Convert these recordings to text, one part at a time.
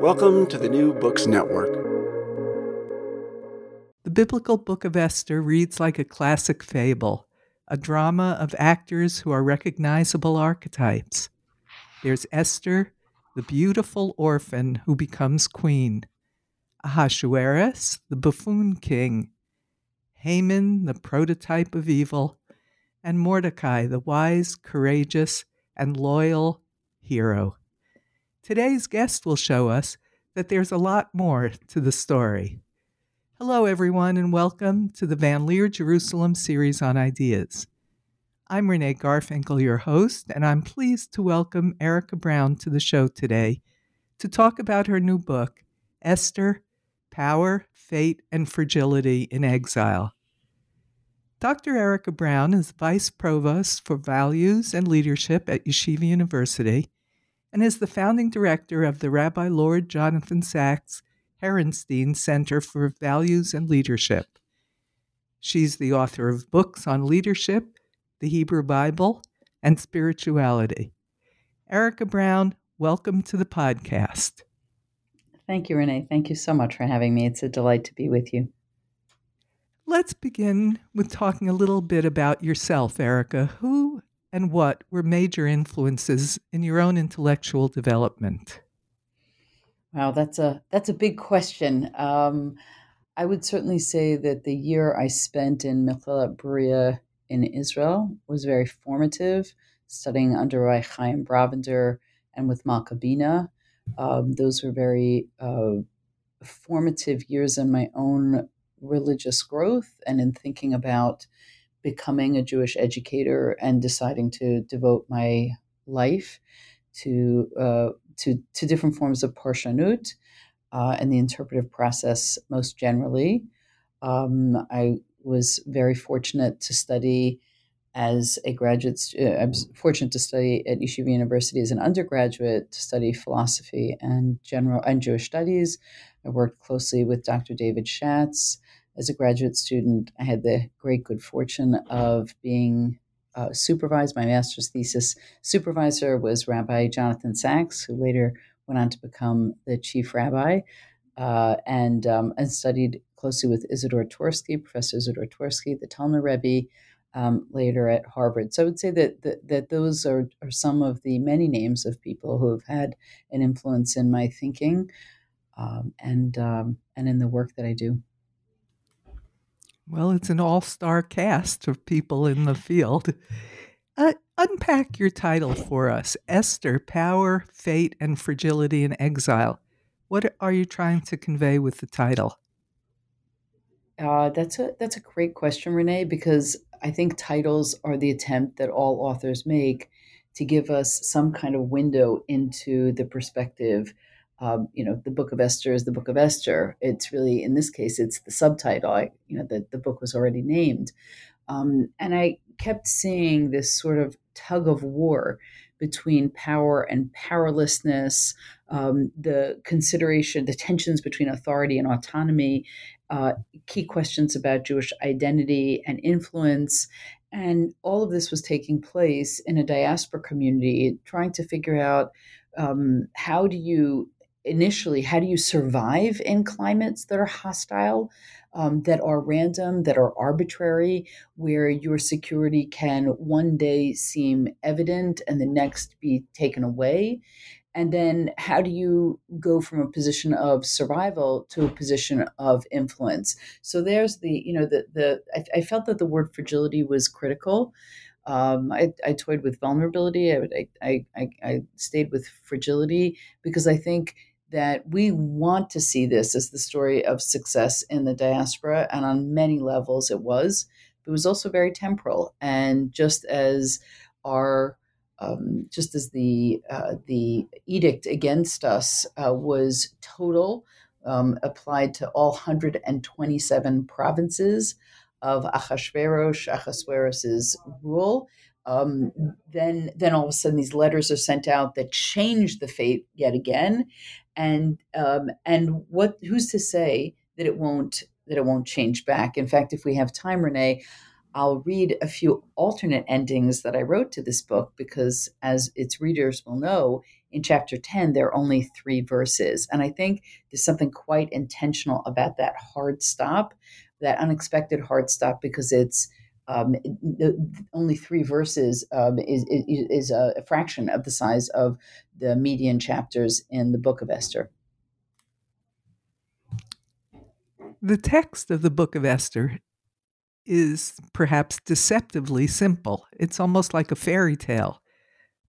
Welcome to the New Books Network. The biblical book of Esther reads like a classic fable, a drama of actors who are recognizable archetypes. There's Esther, the beautiful orphan who becomes queen, Ahasuerus, the buffoon king, Haman, the prototype of evil, and Mordecai, the wise, courageous, and loyal hero. Today's guest will show us that there's a lot more to the story. Hello, everyone, and welcome to the Van Leer Jerusalem series on ideas. I'm Renee Garfinkel, your host, and I'm pleased to welcome Erica Brown to the show today to talk about her new book, Esther Power, Fate, and Fragility in Exile. Dr. Erica Brown is Vice Provost for Values and Leadership at Yeshiva University and is the founding director of the Rabbi Lord Jonathan Sacks Herenstein Center for Values and Leadership. She's the author of books on leadership, the Hebrew Bible, and spirituality. Erica Brown, welcome to the podcast. Thank you, Renee. Thank you so much for having me. It's a delight to be with you. Let's begin with talking a little bit about yourself, Erica. Who and what were major influences in your own intellectual development? Wow, that's a that's a big question. Um, I would certainly say that the year I spent in Michlelet Bruria in Israel was very formative, studying under Rabbi Chaim Brovender and with Malka Bina. Um, those were very uh, formative years in my own religious growth and in thinking about becoming a Jewish educator and deciding to devote my life to uh, to, to different forms of parshanut uh, and the interpretive process most generally. Um, I was very fortunate to study as a graduate. Uh, I was fortunate to study at Yeshiva University as an undergraduate to study philosophy and general and Jewish studies. I worked closely with Dr. David Shatz as a graduate student, I had the great good fortune of being uh, supervised. My master's thesis supervisor was Rabbi Jonathan Sacks, who later went on to become the chief rabbi, uh, and um, and studied closely with Isidore Twersky, Professor Isidore Twersky, the Talner Rebbe, um, later at Harvard. So I would say that, that, that those are, are some of the many names of people who have had an influence in my thinking um, and um, and in the work that I do. Well, it's an all star cast of people in the field. Uh, unpack your title for us Esther, Power, Fate, and Fragility in Exile. What are you trying to convey with the title? Uh, that's a that's a great question, Renee, because I think titles are the attempt that all authors make to give us some kind of window into the perspective um, you know, the Book of Esther is the Book of Esther. It's really, in this case, it's the subtitle. I, you know, the, the book was already named. Um, and I kept seeing this sort of tug of war between power and powerlessness, um, the consideration, the tensions between authority and autonomy, uh, key questions about Jewish identity and influence. And all of this was taking place in a diaspora community, trying to figure out um, how do you initially how do you survive in climates that are hostile um, that are random that are arbitrary where your security can one day seem evident and the next be taken away? And then how do you go from a position of survival to a position of influence? So there's the you know the the i, I felt that the word fragility was critical. Um, I, I, toyed with vulnerability. I, I, I, I, stayed with fragility because I think that we want to see this as the story of success in the diaspora, and on many levels it was. But it was also very temporal, and just as our um, just as the uh, the edict against us uh, was total, um, applied to all 127 provinces of Achashverosh, Achashverosh's rule. Um, then, then all of a sudden, these letters are sent out that change the fate yet again, and um, and what? Who's to say that it won't that it won't change back? In fact, if we have time, Renee, I'll read a few alternate endings that I wrote to this book because, as its readers will know, in chapter 10, there are only three verses. And I think there's something quite intentional about that hard stop, that unexpected hard stop, because it's um, only three verses um, is, is, is a fraction of the size of the median chapters in the book of Esther. The text of the book of Esther is perhaps deceptively simple. It's almost like a fairy tale.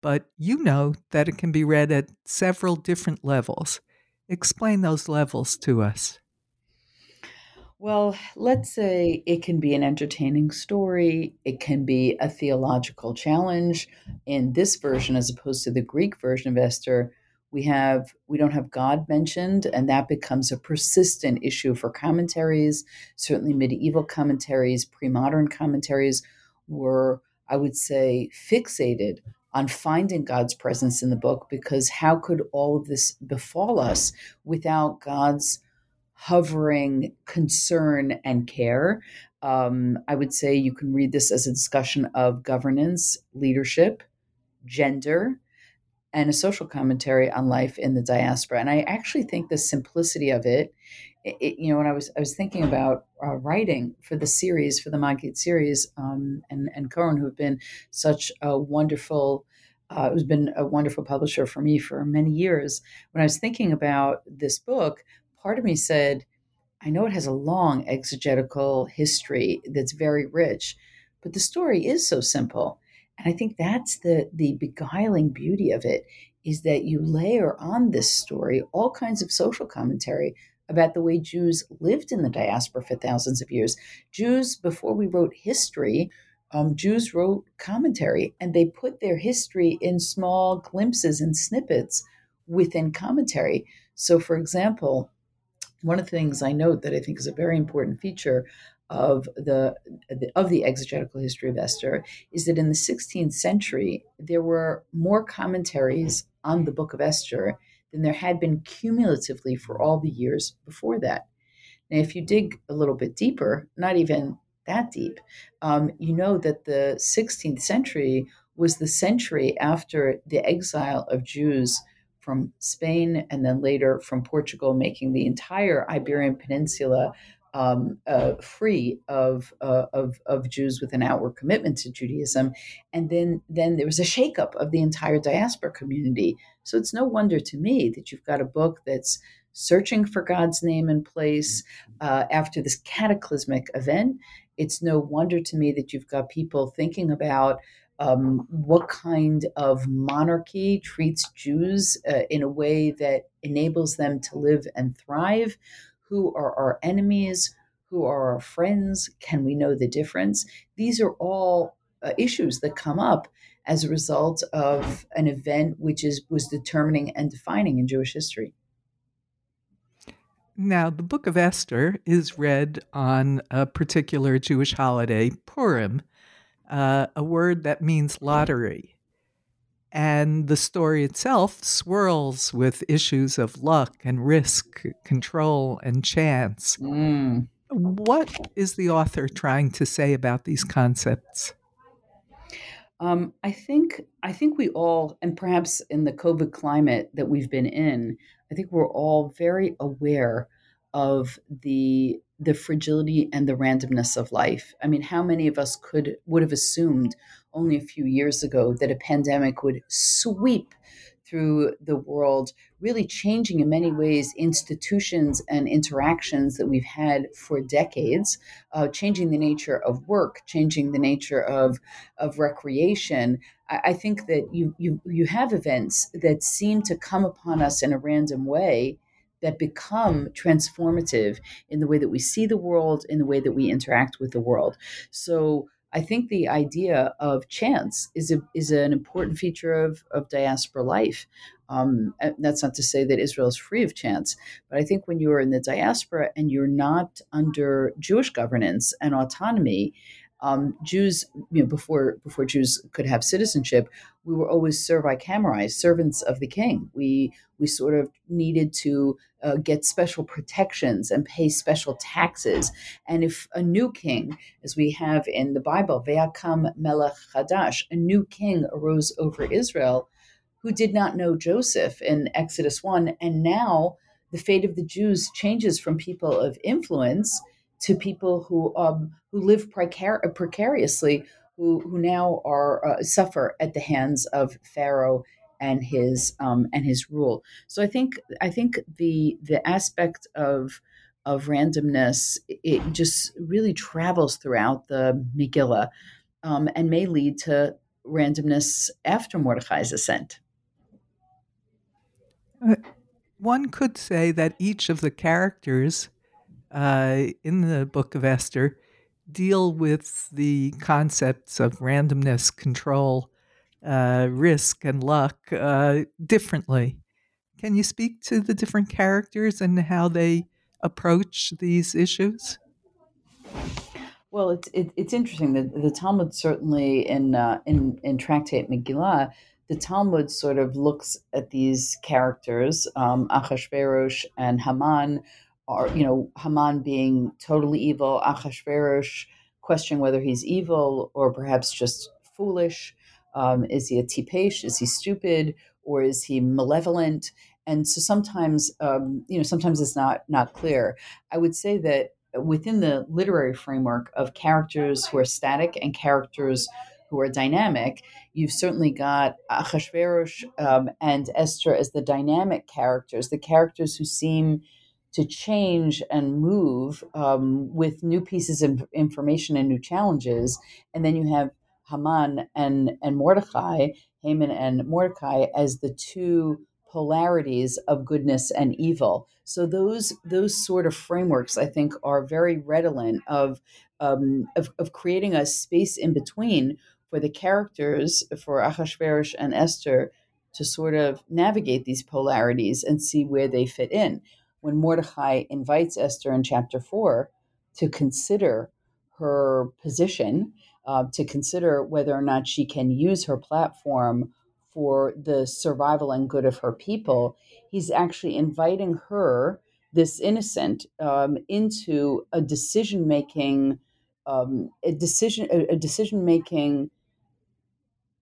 But you know that it can be read at several different levels. Explain those levels to us. Well, let's say it can be an entertaining story, it can be a theological challenge. In this version, as opposed to the Greek version of Esther, we have we don't have god mentioned and that becomes a persistent issue for commentaries certainly medieval commentaries pre-modern commentaries were i would say fixated on finding god's presence in the book because how could all of this befall us without god's hovering concern and care um, i would say you can read this as a discussion of governance leadership gender and a social commentary on life in the diaspora. And I actually think the simplicity of it, it you know, when I was I was thinking about uh, writing for the series for the Maggid series, um, and and Koren, who have been such a wonderful. Uh, has been a wonderful publisher for me for many years. When I was thinking about this book, part of me said, I know it has a long exegetical history that's very rich, but the story is so simple. And I think that's the the beguiling beauty of it is that you layer on this story all kinds of social commentary about the way Jews lived in the diaspora for thousands of years. Jews, before we wrote history, um, Jews wrote commentary and they put their history in small glimpses and snippets within commentary. So, for example, one of the things I note that I think is a very important feature of the of the exegetical history of Esther is that in the 16th century there were more commentaries on the book of Esther than there had been cumulatively for all the years before that. Now, if you dig a little bit deeper, not even that deep, um, you know that the 16th century was the century after the exile of Jews from Spain and then later from Portugal, making the entire Iberian Peninsula um, uh, free of, uh, of, of Jews with an outward commitment to Judaism, and then then there was a shakeup of the entire diaspora community. So it's no wonder to me that you've got a book that's searching for God's name and place uh, after this cataclysmic event. It's no wonder to me that you've got people thinking about um, what kind of monarchy treats Jews uh, in a way that enables them to live and thrive who are our enemies? Who are our friends? Can we know the difference? These are all uh, issues that come up as a result of an event which is was determining and defining in Jewish history. Now, the book of Esther is read on a particular Jewish holiday, Purim, uh, a word that means lottery. And the story itself swirls with issues of luck and risk, control and chance. Mm. What is the author trying to say about these concepts? Um, I think I think we all, and perhaps in the COVID climate that we've been in, I think we're all very aware of the the fragility and the randomness of life. I mean, how many of us could would have assumed only a few years ago that a pandemic would sweep through the world, really changing in many ways institutions and interactions that we've had for decades, uh, changing the nature of work, changing the nature of, of recreation. I, I think that you, you, you have events that seem to come upon us in a random way that become transformative in the way that we see the world, in the way that we interact with the world. So I think the idea of chance is a, is an important feature of, of diaspora life. Um, that's not to say that Israel is free of chance, but I think when you are in the diaspora and you're not under Jewish governance and autonomy, um, Jews, you know, before before Jews could have citizenship, we were always servi camerae, servants of the king. We we sort of needed to uh, get special protections and pay special taxes. And if a new king, as we have in the Bible, Ve'akam Melech Chadash, a new king arose over Israel, who did not know Joseph in Exodus one, and now the fate of the Jews changes from people of influence to people who um, who live precar- precariously, who who now are uh, suffer at the hands of Pharaoh and his um, and his rule. So I think I think the the aspect of of randomness it just really travels throughout the Megillah um, and may lead to randomness after Mordechai's ascent. Uh, one could say that each of the characters uh, in the book of Esther deal with the concepts of randomness, control, uh, risk, and luck uh, differently. Can you speak to the different characters and how they approach these issues? Well, it's it, it's interesting. The, the Talmud certainly in uh, in in Tractate Megillah, the Talmud sort of looks at these characters, um, Achashverosh and Haman, are you know Haman being totally evil, Achashverosh questioning whether he's evil or perhaps just foolish. Um, is he a tipesh? Is he stupid? Or is he malevolent? And so sometimes, um, you know, sometimes it's not not clear. I would say that within the literary framework of characters who are static and characters who are dynamic, you've certainly got Achashverosh um, and Esther as the dynamic characters, the characters who seem to change and move um, with new pieces of information and new challenges. And then you have Haman and, and Mordecai, Haman and Mordecai, as the two polarities of goodness and evil. So those those sort of frameworks, I think, are very redolent of um, of, of creating a space in between for the characters, for Achashverosh and Esther, to sort of navigate these polarities and see where they fit in when Mordecai invites Esther in chapter four to consider her position, uh, to consider whether or not she can use her platform for the survival and good of her people, he's actually inviting her, this innocent, um, into a decision making, um, a decision, a, a decision making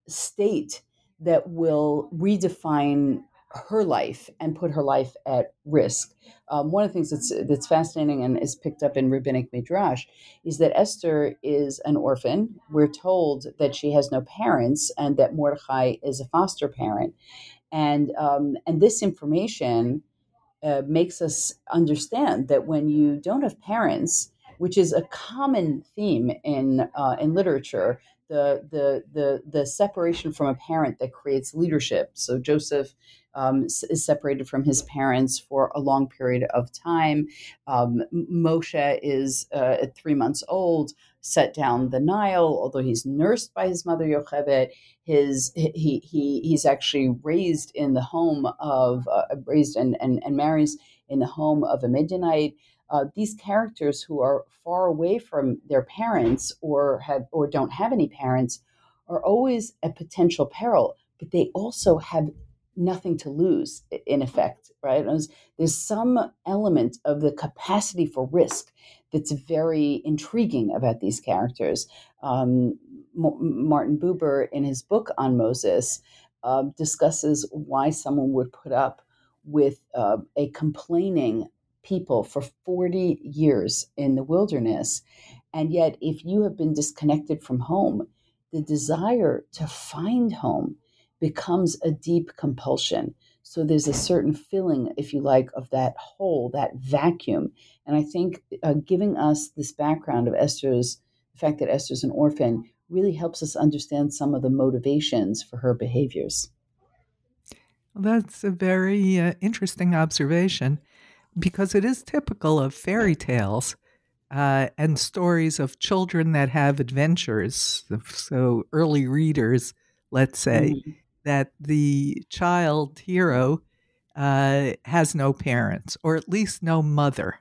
state that will redefine her life and put her life at risk. Um, one of the things that's that's fascinating and is picked up in rabbinic midrash is that Esther is an orphan. We're told that she has no parents and that Mordechai is a foster parent, and um, and this information uh, makes us understand that when you don't have parents, which is a common theme in uh, in literature, the the the the separation from a parent that creates leadership. So Joseph um, is separated from his parents for a long period of time. Um, Moshe is uh, at three months old, set down the Nile, although he's nursed by his mother Yocheved. His he he he's actually raised in the home of uh, raised and, and and marries in the home of a Midianite. Uh, these characters who are far away from their parents or have or don't have any parents are always a potential peril, but they also have nothing to lose in effect right there's, there's some element of the capacity for risk that's very intriguing about these characters um, M- martin buber in his book on moses uh, discusses why someone would put up with uh, a complaining people for 40 years in the wilderness and yet if you have been disconnected from home the desire to find home becomes a deep compulsion. So there's a certain feeling, if you like, of that hole, that vacuum. And I think uh, giving us this background of Esther's, the fact that Esther's an orphan, really helps us understand some of the motivations for her behaviors. That's a very uh, interesting observation because it is typical of fairy tales uh, and stories of children that have adventures. So, early readers, let's say, mm-hmm. that the child hero uh, has no parents, or at least no mother,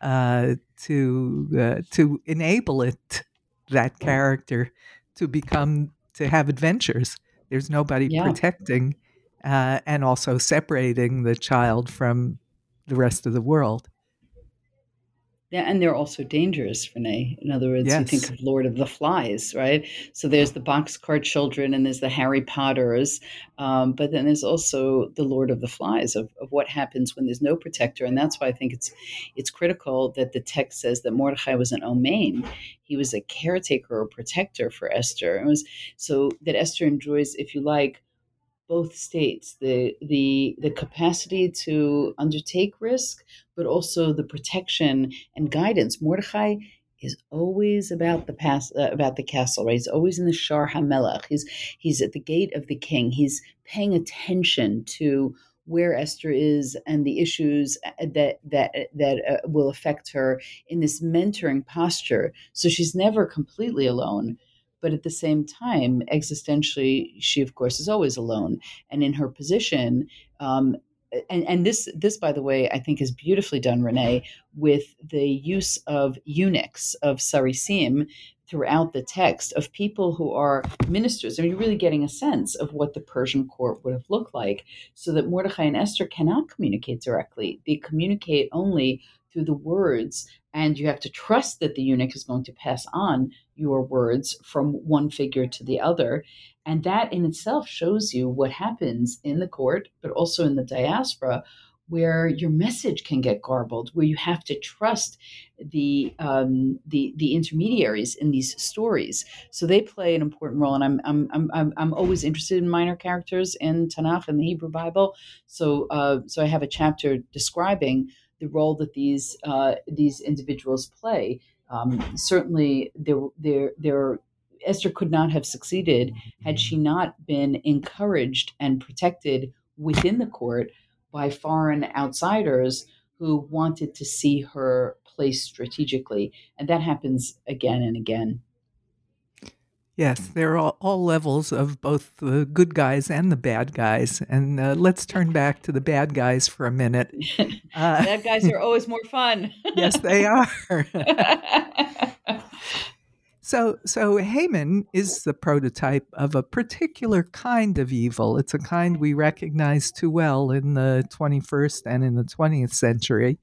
uh, to uh, to enable it that character to become to have adventures. There's nobody yeah. protecting uh, and also separating the child from the rest of the world. Yeah, and they're also dangerous, Renee. In other words, yes. you think of Lord of the Flies, right? So there's the boxcar children and there's the Harry Potters, um, but then there's also the Lord of the Flies of, of what happens when there's no protector, and that's why I think it's it's critical that the text says that Mordechai was an omain. He was a caretaker or protector for Esther. It was so that Esther enjoys, if you like, both states the the the capacity to undertake risk but also the protection and guidance. Mordechai is always about the past uh, about the castle right? He's always in the shar hamelech. He's he's at the gate of the king. He's paying attention to where Esther is and the issues uh, that that that uh, will affect her in this mentoring posture. So she's never completely alone but at the same time, existentially, she of course is always alone. And in her position, um, and, and this this by the way I think is beautifully done, Renee, with the use of eunuchs of sarisim throughout the text of people who are ministers. I mean, you're really getting a sense of what the Persian court would have looked like, so that Mordecai and Esther cannot communicate directly. They communicate only through the words, and you have to trust that the eunuch is going to pass on your words from one figure to the other. And that in itself shows you what happens in the court, but also in the diaspora, where your message can get garbled, where you have to trust the um, the the intermediaries in these stories. So they play an important role, and I'm I'm I'm I'm always interested in minor characters in Tanakh and the Hebrew Bible. So uh, so I have a chapter describing the role that these uh, these individuals play um, certainly, there, there, there, Esther could not have succeeded had she not been encouraged and protected within the court by foreign outsiders who wanted to see her placed strategically. And that happens again and again. Yes, there are all, levels of both the good guys and the bad guys. And uh, let's turn back to the bad guys for a minute. Uh, bad guys are always more fun. yes, they are. so, so Haman is the prototype of a particular kind of evil. It's a kind we recognize too well in the 21st and in the 20th century.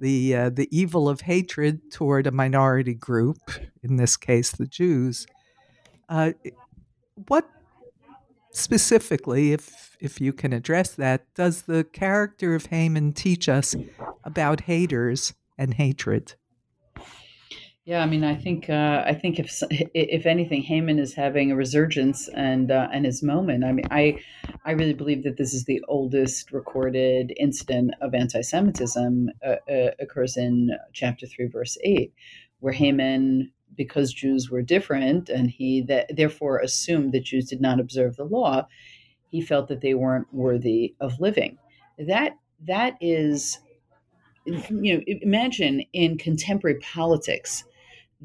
The, uh, the evil of hatred toward a minority group, in this case, the Jews uh, what specifically, if if you can address that, does the character of Haman teach us about haters and hatred? Yeah, I mean, I think uh, I think if if anything, Haman is having a resurgence and uh, and his moment. I mean, I I really believe that this is the oldest recorded incident of anti-Semitism uh, uh occurs in chapter three, verse eight, where Haman because Jews were different, and he that therefore assumed that Jews did not observe the law, he felt that they weren't worthy of living. That that is, you know, imagine in contemporary politics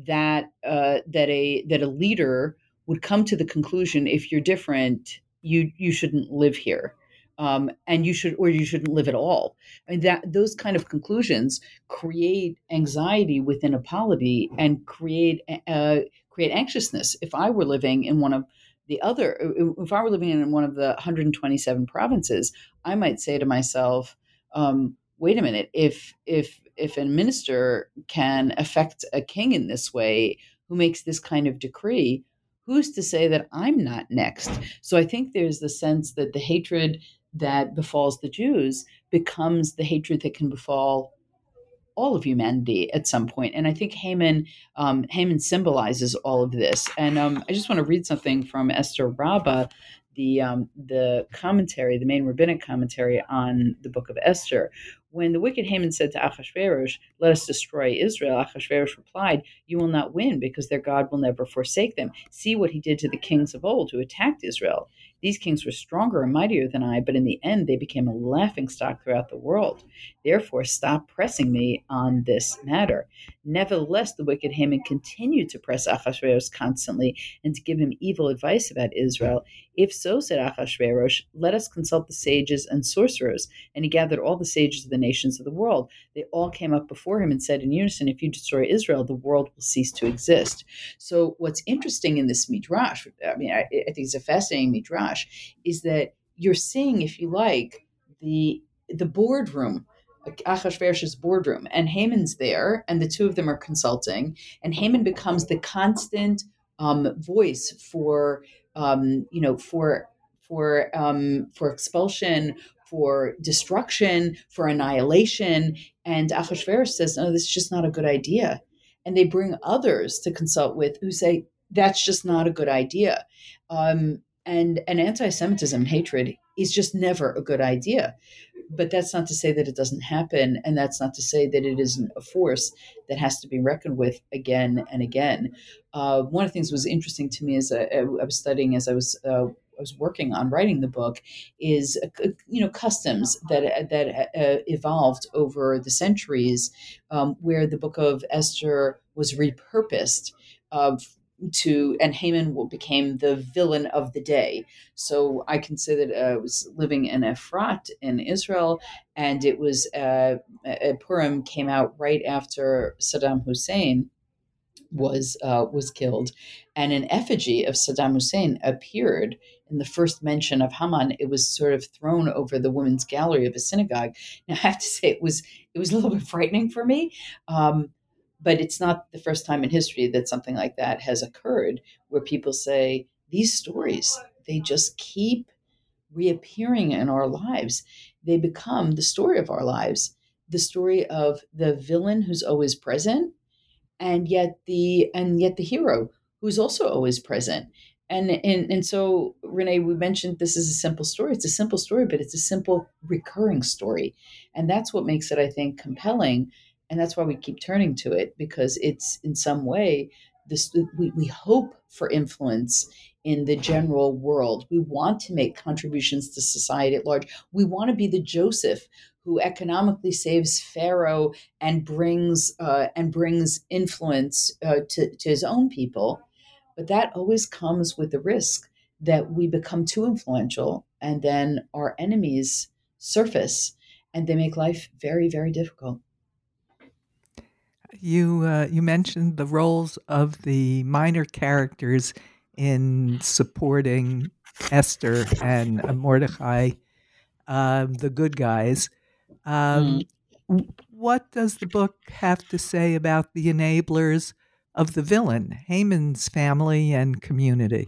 that uh, that a that a leader would come to the conclusion if you're different, you you shouldn't live here um, and you should or you shouldn't live at all. I mean that those kind of conclusions create anxiety within a polity and create uh, create anxiousness. If I were living in one of the other, if I were living in one of the 127 provinces, I might say to myself, um, "Wait a minute! If if if a minister can affect a king in this way, who makes this kind of decree?" Who's to say that I'm not next? So I think there's the sense that the hatred that befalls the Jews becomes the hatred that can befall all of humanity at some point. And I think Haman um, Haman symbolizes all of this. And um, I just want to read something from Esther Rabbah, the um, the commentary, the main rabbinic commentary on the book of Esther. When the wicked Haman said to Achashverosh, "Let us destroy Israel," Achashverosh replied, "You will not win, because their God will never forsake them. See what he did to the kings of old who attacked Israel. These kings were stronger and mightier than I, but in the end they became a laughing stock throughout the world. Therefore, stop pressing me on this matter. Nevertheless, the wicked Haman continued to press Achashverosh constantly and to give him evil advice about Israel. If so, said Achashverosh, let us consult the sages and sorcerers. And he gathered all the sages of the nations of the world. They all came up before him and said in unison, If you destroy Israel, the world will cease to exist. So, what's interesting in this midrash, I mean, I, I think it's a fascinating midrash, is that you're seeing, if you like, the the boardroom Achashverosh's boardroom, and Haman's there, and the two of them are consulting, and Haman becomes the constant um, voice for um, you know for for um, for expulsion, for destruction, for annihilation, and Achashverosh says, "No, this is just not a good idea," and they bring others to consult with who say that's just not a good idea. Um, and and anti-Semitism, hatred, is just never a good idea but that's not to say that it doesn't happen, and that's not to say that it isn't a force that has to be reckoned with again and again. Uh, one of the things that was interesting to me as I, I was studying, as I was uh, I was working on writing the book, is uh, you know customs that that uh, evolved over the centuries, um, where the Book of Esther was repurposed. Uh, to and Haman became the villain of the day. So I can say that uh, I was living in Efrat in Israel, and it was uh, Purim came out right after Saddam Hussein was uh, was killed, and an effigy of Saddam Hussein appeared in the first mention of Haman. It was sort of thrown over the women's gallery of a synagogue. Now I have to say it was it was a little bit frightening for me. Um, but it's not the first time in history that something like that has occurred where people say, these stories, they just keep reappearing in our lives. They become the story of our lives, the story of the villain who's always present, and yet the and yet the hero who's also always present. And, and and so Renee, we mentioned this is a simple story. It's a simple story, but it's a simple recurring story, and that's what makes it, I think, compelling and that's why we keep turning to it because it's in some way this we, we hope for influence in the general world. We want to make contributions to society at large. We want to be the joseph who economically saves pharaoh and brings uh, and brings influence uh, to, to his own people but that always comes with the risk that we become too influential and then our enemies surface and they make life very very difficult you uh, you mentioned the roles of the minor characters in supporting Esther and Mordecai, uh, the good guys. Um, mm. What does the book have to say about the enablers of the villain, Haman's family and community?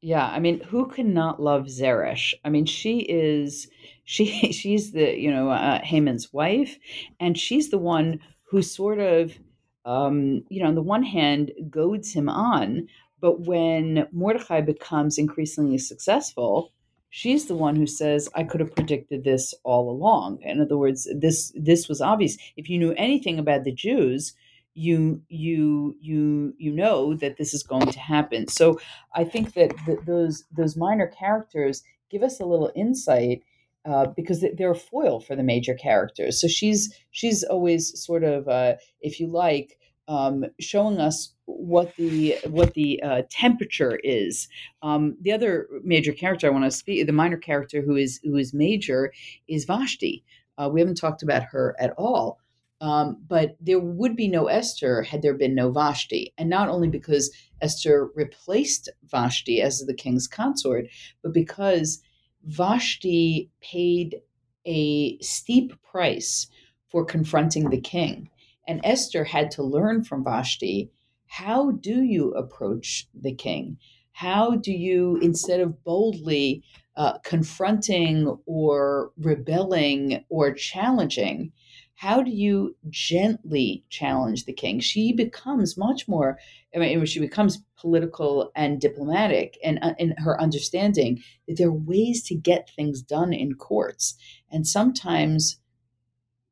Yeah, I mean, who cannot love Zeresh? I mean, she is she she's the you know uh, Haman's wife, and she's the one who sort of, um, you know, on the one hand, goads him on, but when Mordecai becomes increasingly successful, she's the one who says, "I could have predicted this all along." In other words, this this was obvious. If you knew anything about the Jews, you you you you know that this is going to happen. So I think that those those minor characters give us a little insight uh, because they're a foil for the major characters. So she's she's always sort of, uh, if you like, um, showing us what the what the uh, temperature is. Um, the other major character I want to speak, the minor character who is who is major, is Vashti. Uh, we haven't talked about her at all. Um, but there would be no Esther had there been no Vashti. And not only because Esther replaced Vashti as the king's consort, but because Vashti paid a steep price for confronting the king. And Esther had to learn from Vashti how do you approach the king? How do you, instead of boldly uh, confronting or rebelling or challenging, how do you gently challenge the king? She becomes much more, I mean, she becomes political and diplomatic and uh, in her understanding that there are ways to get things done in courts. And sometimes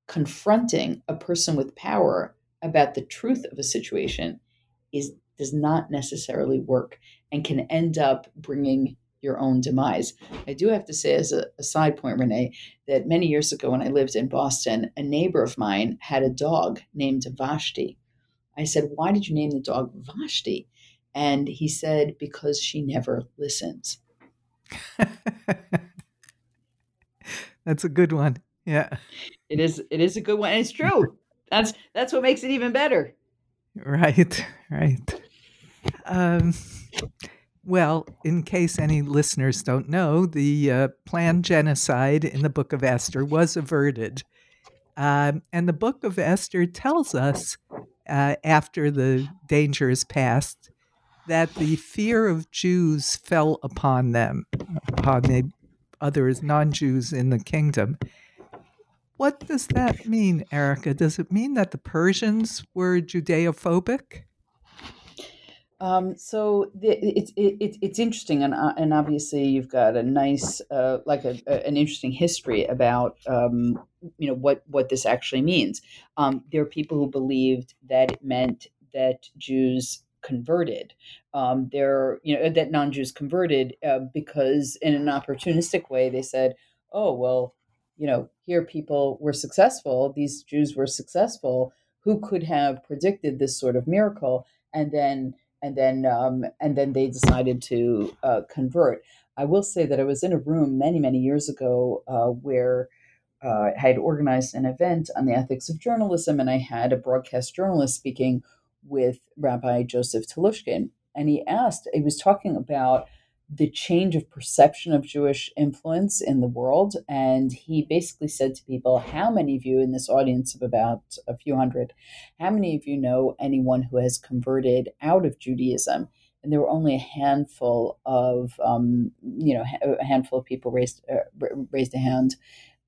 confronting a person with power about the truth of a situation is does not necessarily work and can end up bringing your own demise. I do have to say, as a, a, side point, Renee, that many years ago when I lived in Boston, a neighbor of mine had a dog named Vashti. I said, Why did you name the dog Vashti? And he said, Because she never listens. that's a good one. Yeah. It is it is a good one. And it's true. that's that's what makes it even better. Right, right. Um well, in case any listeners don't know, the uh, planned genocide in the Book of Esther was averted. Um, and the Book of Esther tells us, uh, after the danger is past, that the fear of Jews fell upon them, upon the others, non Jews in the kingdom. What does that mean, Erica? Does it mean that the Persians were Judeophobic? Um, so it's it, it's interesting, and uh, and obviously you've got a nice uh, like a, a, an interesting history about um, you know what what this actually means. Um, there are people who believed that it meant that Jews converted. Um, there you know that non-Jews converted uh, because in an opportunistic way they said, oh well, you know here people were successful. These Jews were successful. Who could have predicted this sort of miracle? And then and then um, and then they decided to uh, convert. I will say that I was in a room many many years ago uh, where uh, I had organized an event on the ethics of journalism, and I had a broadcast journalist speaking with Rabbi Joseph Telushkin, and he asked, he was talking about the change of perception of Jewish influence in the world. And he basically said to people, How many of you in this audience of about a few hundred, how many of you know anyone who has converted out of Judaism? And there were only a handful of, um, you know, a handful of people raised uh, raised a hand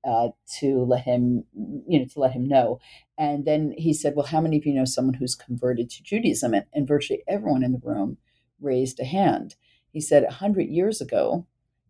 uh, to let him, you know, to let him know. And then he said, "Well, how many of you know someone who's converted to Judaism?" And, and virtually everyone in the room raised a hand. He said 100 years ago,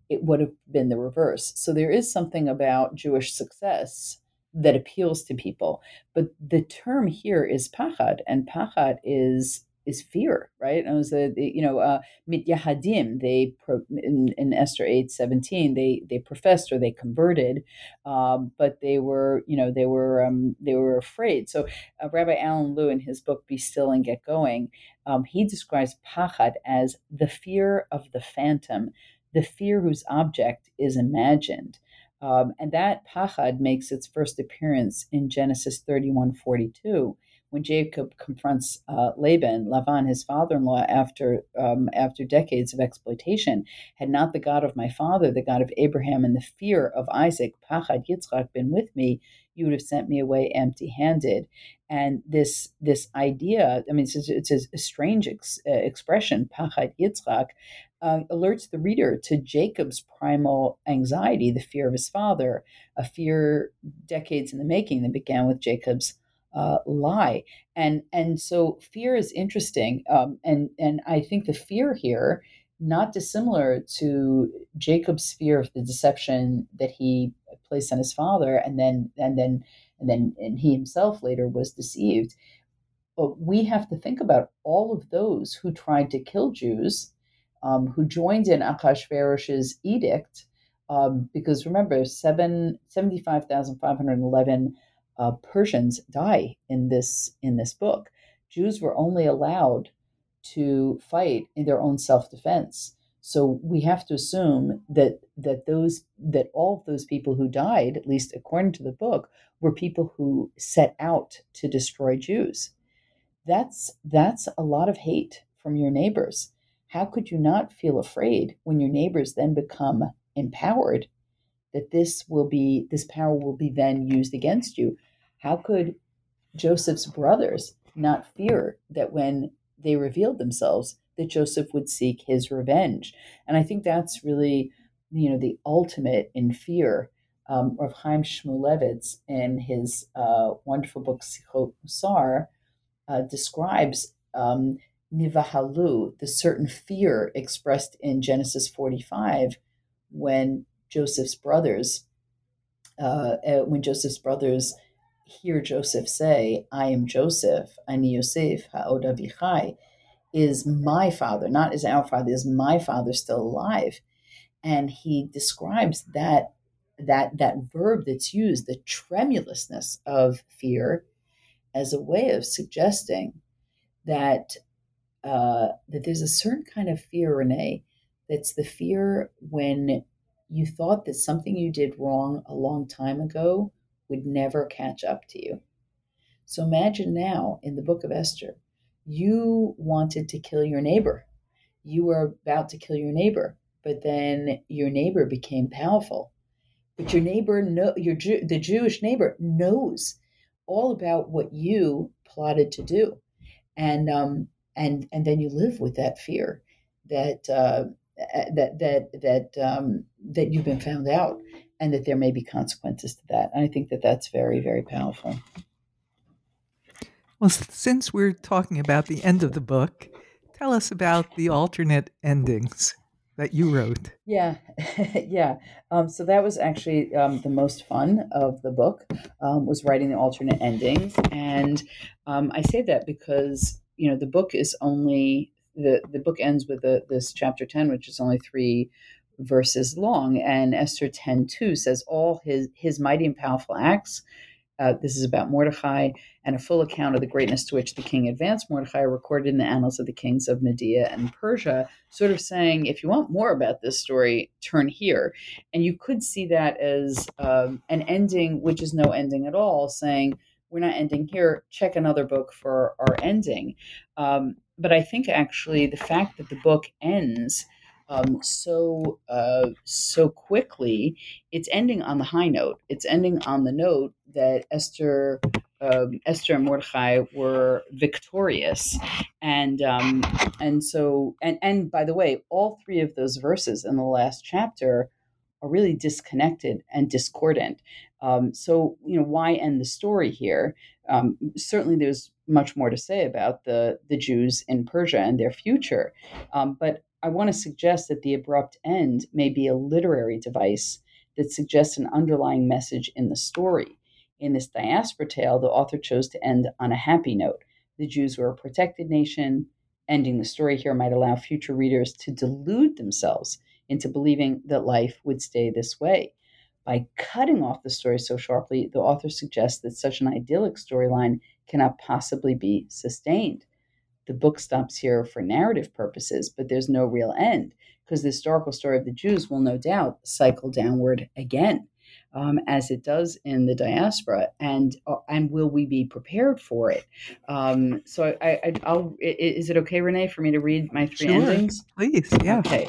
it would have been the reverse. So there is something about Jewish success that appeals to people. But the term here is pachad, and pachad is is fear, right? And it was a, you know, uh, mityahadim. They in, in Esther eight seventeen, they they professed or they converted, um, but they were, you know, they were um, they were afraid. So uh, Rabbi Alan Lew in his book "Be Still and Get Going," um, he describes pachad as the fear of the phantom, the fear whose object is imagined. Um, and that pachad makes its first appearance in Genesis 31 42 when Jacob confronts uh, Laban, Lavan, his father-in-law, after um, after decades of exploitation, had not the God of my father, the God of Abraham, and the fear of Isaac, Pachad Yitzchak, been with me, you would have sent me away empty-handed. And this this idea, I mean, it's, it's a, strange ex, uh, expression, Pachad Yitzchak, uh, alerts the reader to Jacob's primal anxiety, the fear of his father, a fear decades in the making that began with Jacob's uh, lie. And and so fear is interesting, um, and and I think the fear here, not dissimilar to Jacob's fear of the deception that he placed on his father, and then and then and then and he himself later was deceived. But we have to think about all of those who tried to kill Jews, um, who joined in Achashverosh's edict, um, because remember, seven, 75,511 uh, Persians die in this in this book. Jews were only allowed to fight in their own self defense. So we have to assume that that those that all of those people who died, at least according to the book, were people who set out to destroy Jews. That's that's a lot of hate from your neighbors. How could you not feel afraid when your neighbors then become empowered that this will be this power will be then used against you how could joseph's brothers not fear that when they revealed themselves that joseph would seek his revenge? And i think that's really you know the ultimate in fear um, Rav Chaim Shmulevitz, in his uh, wonderful book Sichot Musar, uh, describes um, nivahalu, the certain fear expressed in Genesis 45 when Joseph's brothers, uh, uh, when Joseph's brothers hear Joseph say, I am Joseph, Ani Yosef, Ha'od is my father, not is our father, is my father still alive? And he describes that that that verb that's used, the tremulousness of fear, as a way of suggesting that uh, that there's a certain kind of fear, Renee, that's the fear when you thought that something you did wrong a long time ago would never catch up to you. So imagine now in the book of Esther, you wanted to kill your neighbor. You were about to kill your neighbor, but then your neighbor became powerful. But your neighbor, know, your Jew, the Jewish neighbor, knows all about what you plotted to do, and um, and and then you live with that fear that uh, that that that um, that you've been found out, and that there may be consequences to that. And I think that that's very very powerful. Well, since we're talking about the end of the book, tell us about the alternate endings that you wrote. Yeah, yeah. Um, so that was actually um, the most fun of the book um, was writing the alternate endings, and um, I say that because you know the book is only the the book ends with the, this chapter ten, which is only three verses long, and Esther ten two says all his his mighty and powerful acts uh, this is about Mordecai and a full account of the greatness to which the king advanced Mordecai, recorded in the annals of the kings of Media and Persia, sort of saying, if you want more about this story, turn here. And you could see that as um, an ending, which is no ending at all, saying, we're not ending here, check another book for our ending. Um, but I think actually the fact that the book ends um, so uh, so quickly. It's ending on the high note. It's ending on the note that Esther um, Esther and Mordechai were victorious, and um, and so and and by the way, all three of those verses in the last chapter are really disconnected and discordant. Um, so you know why end the story here? Um, certainly, there's much more to say about the the Jews in Persia and their future, um, but I want to suggest that the abrupt end may be a literary device that suggests an underlying message in the story. In this diaspora tale, the author chose to end on a happy note. The Jews were a protected nation. Ending the story here might allow future readers to delude themselves into believing that life would stay this way. By cutting off the story so sharply, the author suggests that such an idyllic storyline cannot possibly be sustained the book stops here for narrative purposes, but there's no real end because the historical story of the Jews will no doubt cycle downward again. Um, as it does in the diaspora, and uh, and will we be prepared for it? Um, so I, I, will is it okay, Renee, for me to read my three sure. endings? Please, yeah. Okay,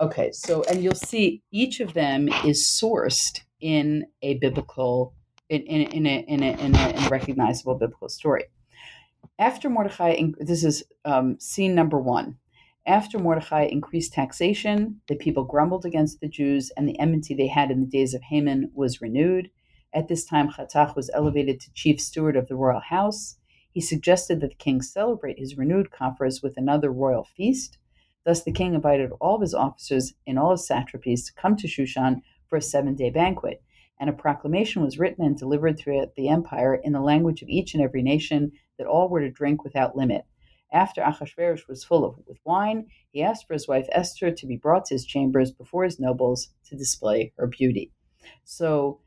okay. So and you'll see each of them is sourced in a biblical, in in, in, a, in, a, in, a, in a recognizable biblical story. After Mordechai, this is um, scene number one. After Mordechai increased taxation, the people grumbled against the Jews, and the enmity they had in the days of Haman was renewed. At this time, Chatach was elevated to chief steward of the royal house. He suggested that the king celebrate his renewed conference with another royal feast. Thus, the king invited all of his officers in all his satrapies to come to Shushan for a seven day banquet and a proclamation was written and delivered throughout the empire in the language of each and every nation that all were to drink without limit. After Achashverosh was full of with wine, he asked for his wife Esther to be brought to his chambers before his nobles to display her beauty. So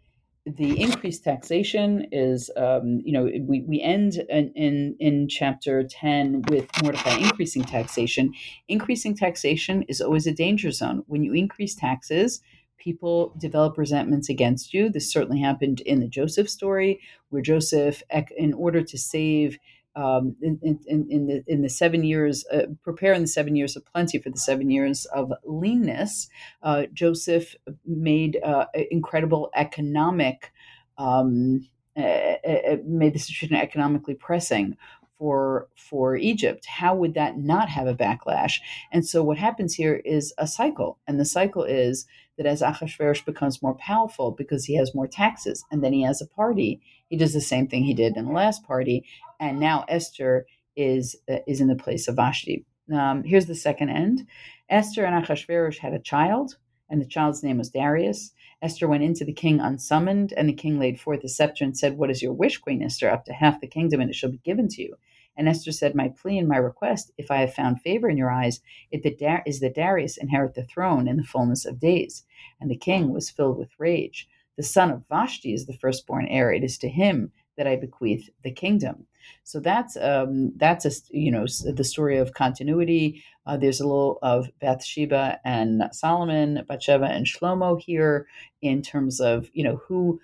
the increased taxation is, um, you know, we, we end in, in, in chapter 10 with Mordecai increasing taxation. Increasing taxation is always a danger zone. When you increase taxes, people develop resentments against you. This certainly happened in the Joseph story, where Joseph, in order to save um, in, in, in, the in the seven years, uh, preparing the seven years of plenty for the seven years of leanness, uh, Joseph made uh, incredible economic. Um, uh, uh, uh, made the situation economically pressing for for Egypt. How would that not have a backlash? And so what happens here is a cycle, and the cycle is that as Achashverosh becomes more powerful because he has more taxes, and then he has a party, he does the same thing he did in the last party, and now Esther is uh, is in the place of Vashti. Um, here's the second end. Esther and Achashverosh had a child, and the child's name was Darius. Esther went into the king unsummoned, and the king laid forth the scepter and said, What is your wish, Queen Esther? Up to half the kingdom, and it shall be given to you. And Esther said, My plea and my request, if I have found favor in your eyes, is that Darius inherit the throne in the fullness of days. And the king was filled with rage. The son of Vashti is the firstborn heir. It is to him that I bequeath the kingdom. So that's um, that's a you know the story of continuity. Uh, there's a little of Bathsheba and Solomon, Bathsheba and Shlomo here in terms of you know who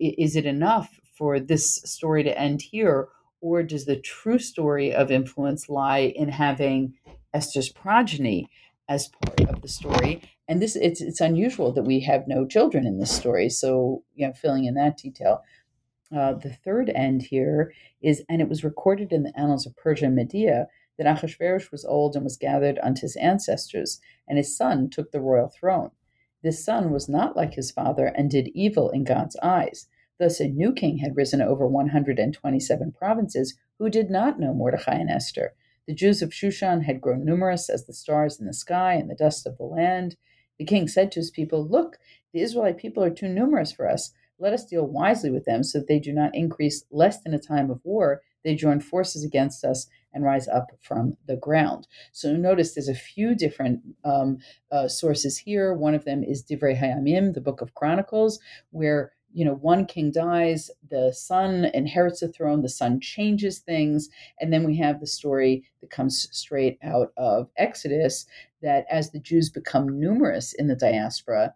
is it enough for this story to end here, or does the true story of influence lie in having Esther's progeny as part of the story? And this it's it's unusual that we have no children in this story. So you know, filling in that detail. Uh, the third end here is, and it was recorded in the annals of Persia and Media that Achashverosh was old and was gathered unto his ancestors, and his son took the royal throne. This son was not like his father and did evil in God's eyes. Thus, a new king had risen over 127 provinces who did not know Mordecai and Esther. The Jews of Shushan had grown numerous as the stars in the sky and the dust of the land. The king said to his people, Look, the Israelite people are too numerous for us. Let us deal wisely with them so that they do not increase less than a time of war they join forces against us and rise up from the ground. So notice there's a few different um, uh, sources here. One of them is Divrei Hayamim, the book of Chronicles, where you know one king dies, the son inherits the throne, the son changes things, and then we have the story that comes straight out of Exodus that as the Jews become numerous in the diaspora,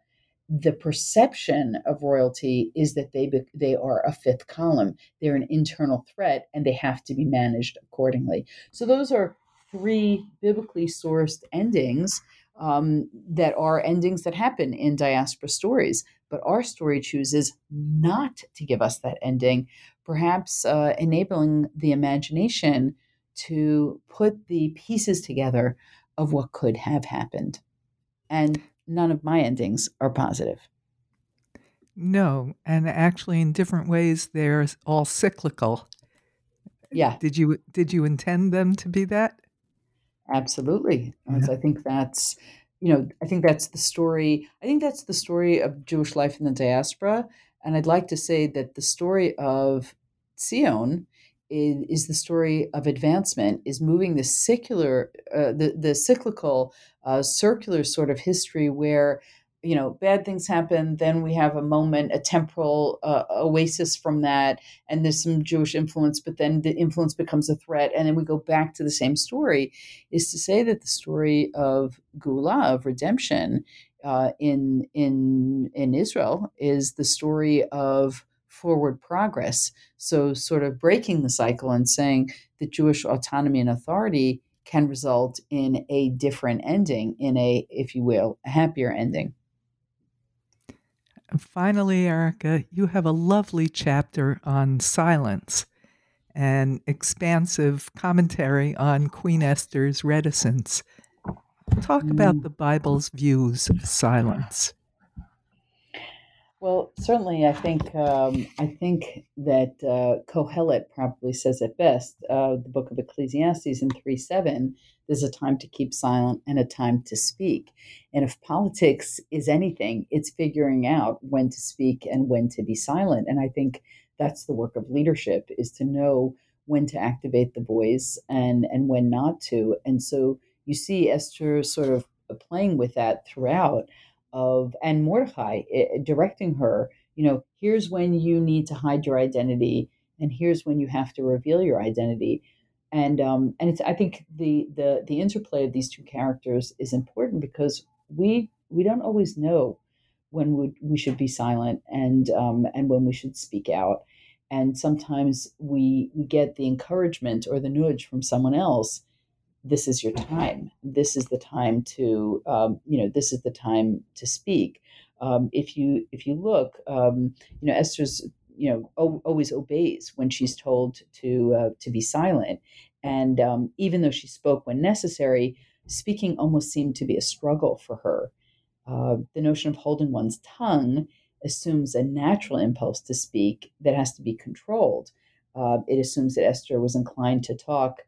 the perception of royalty is that they be, they are a fifth column. They're an internal threat, and they have to be managed accordingly. So those are three biblically sourced endings um, that are endings that happen in diaspora stories. But our story chooses not to give us that ending, perhaps uh, enabling the imagination to put the pieces together of what could have happened. And none of my endings are positive. No, and actually, in different ways, they're all cyclical. Yeah. Did you did you intend them to be that? Absolutely. Yeah. I think that's you know I think that's the story. I think that's the story of Jewish life in the diaspora, and I'd like to say that the story of Zion is, is the story of advancement, is moving the secular, uh, the the cyclical, uh, circular sort of history where you know bad things happen then we have a moment a temporal uh, oasis from that and there's some jewish influence but then the influence becomes a threat and then we go back to the same story is to say that the story of geula of redemption uh, in in in israel is the story of forward progress. So, sort of breaking the cycle and saying that Jewish autonomy and authority can result in a different ending, in a, if you will, a happier ending. And finally, Erica, you have a lovely chapter on silence and expansive commentary on Queen Esther's reticence. Talk about mm. the Bible's views of silence. Well, certainly, I think um, I think that uh, Kohelet probably says it best. Uh, the book of Ecclesiastes in three seven. There's a time to keep silent and a time to speak. And if politics is anything, it's figuring out when to speak and when to be silent. And I think that's the work of leadership: is to know when to activate the voice and and when not to. And so you see Esther sort of playing with that throughout of and Mordecai it, directing her, you know, here's when you need to hide your identity, and here's when you have to reveal your identity. And um, and it's I think the the the interplay of these two characters is important because we we don't always know when we, we should be silent and um, and when we should speak out. And sometimes we we get the encouragement or the nudge from someone else this is your time. This is the time to, um, you know, this is the time to speak. Um, if you if you look, um, you know, Esther's you know, o- always obeys when she's told to uh, to be silent. And um, even though she spoke when necessary, speaking almost seemed to be a struggle for her. Uh, the notion of holding one's tongue assumes a natural impulse to speak that has to be controlled. Uh, it assumes that Esther was inclined to talk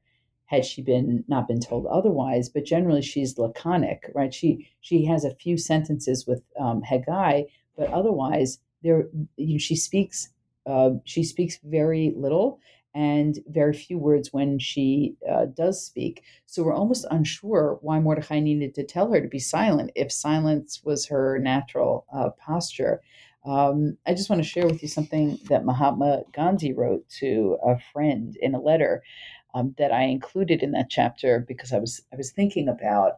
had she been not been told otherwise, but generally she's laconic, right? She she has a few sentences with um, Haggai, but otherwise there you know, she speaks uh, she speaks very little and very few words when she uh, does speak. So we're almost unsure why Mordechai needed to tell her to be silent if silence was her natural uh, posture. Um, I just want to share with you something that Mahatma Gandhi wrote to a friend in a letter um, that I included in that chapter because I was I was thinking about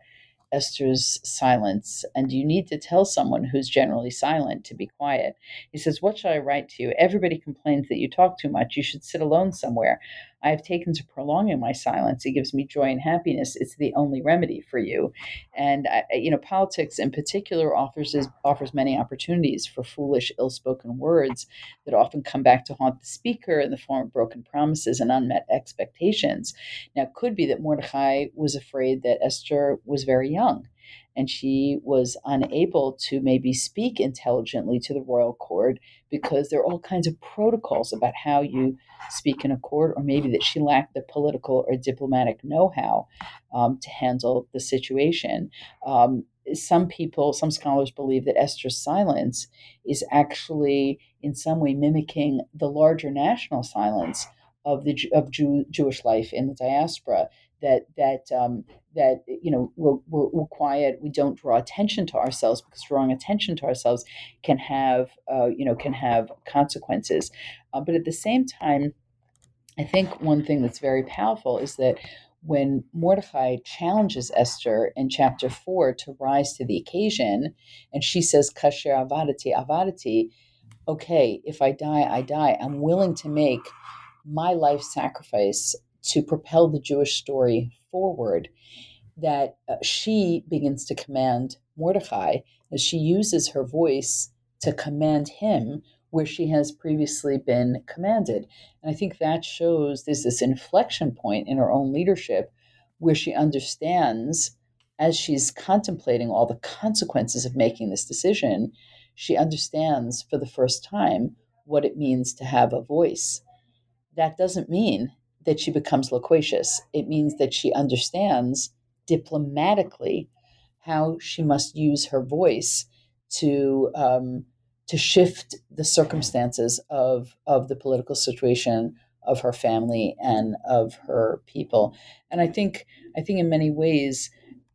Esther's silence, and you need to tell someone who's generally silent to be quiet. He says, What shall I write to you? Everybody complains that you talk too much. You should sit alone somewhere. I have taken to prolonging my silence. It gives me joy and happiness. It's the only remedy for you. And, I, you know, politics in particular offers, offers many opportunities for foolish, ill spoken words that often come back to haunt the speaker in the form of broken promises and unmet expectations. Now, it could be that Mordecai was afraid that Esther was very young and she was unable to maybe speak intelligently to the royal court because there are all kinds of protocols about how you speak in a court, or maybe that she lacked the political or diplomatic know how um, to handle the situation. Um, some people, some scholars believe that Esther's silence is actually in some way mimicking the larger national silence of the of Jew, Jewish life in the diaspora that that um, that you know we're, we're, we're, quiet we don't draw attention to ourselves because drawing attention to ourselves can have uh, you know can have consequences uh, but at the same time i think one thing that's very powerful is that when Mordecai challenges Esther in chapter 4 to rise to the occasion, and she says, Kasher avadati, avadati, okay, if I die, I die. I'm willing to make my life sacrifice to propel the Jewish story forward, that uh, she begins to command Mordecai as she uses her voice to command him where she has previously been commanded. And I think that shows there's this inflection point in her own leadership where she understands, as she's contemplating all the consequences of making this decision, she understands for the first time what it means to have a voice. That doesn't mean that she becomes loquacious. It means that she understands diplomatically how she must use her voice to um, to shift the circumstances of of the political situation of her family and of her people. And I think I think in many ways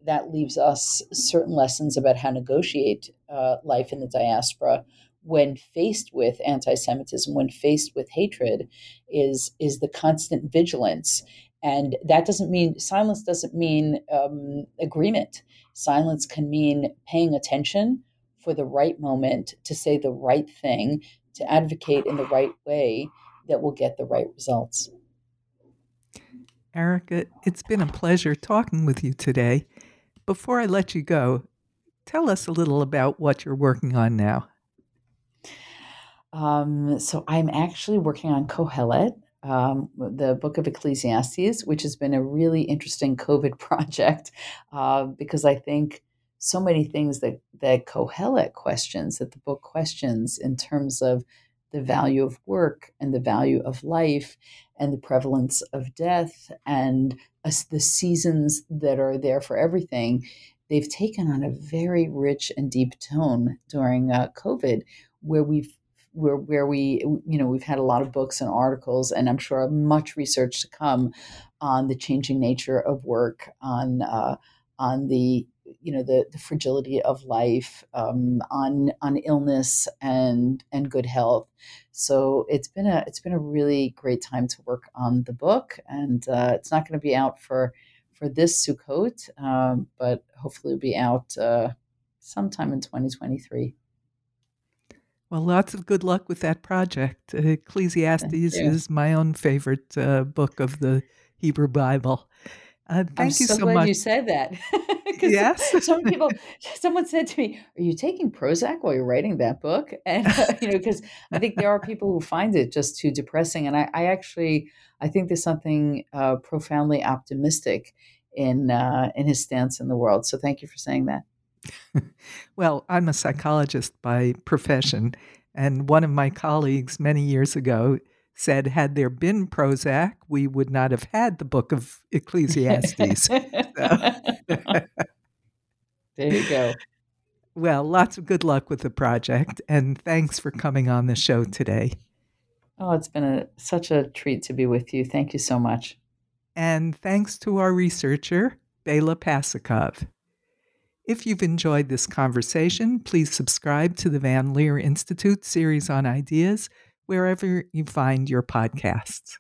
that leaves us certain lessons about how to negotiate uh, life in the diaspora when faced with anti-Semitism, when faced with hatred, is is the constant vigilance. And that doesn't mean silence doesn't mean um, agreement. Silence can mean paying attention for the right moment to say the right thing, to advocate in the right way that will get the right results. Erica, it's been a pleasure talking with you today. Before I let you go, tell us a little about what you're working on now. Um, so I'm actually working on Kohelet, um, the book of Ecclesiastes, which has been a really interesting COVID project uh, because I think so many things that, that Kohelet questions, that the book questions in terms of the value of work and the value of life and the prevalence of death and uh, the seasons that are there for everything, they've taken on a very rich and deep tone during uh, COVID, where we've where where we you know we've had a lot of books and articles and i'm sure much research to come on the changing nature of work on uh, on the you know the, the fragility of life um, on on illness and and good health. So it's been a it's been a really great time to work on the book and uh, it's not going to be out for for this Sukkot, um, but hopefully it'll be out uh, sometime in 2023 well, lots of good luck with that project. Ecclesiastes is my own favorite uh, book of the Hebrew Bible. Uh, thank I'm you so, so glad much. You said that. yes. Some people, someone said to me, "Are you taking Prozac while you're writing that book?" And uh, you know, because I think there are people who find it just too depressing, and I, I actually, I think there's something uh, profoundly optimistic in uh, in his stance in the world. So thank you for saying that. Well, I'm a psychologist by profession, and one of my colleagues many years ago said, had there been Prozac, we would not have had the book of Ecclesiastes. there you go. Well, lots of good luck with the project, and thanks for coming on the show today. Oh, it's been a, such a treat to be with you. Thank you so much. And thanks to our researcher, Bela Pasikov. If you've enjoyed this conversation, please subscribe to the Van Leer Institute series on ideas wherever you find your podcasts.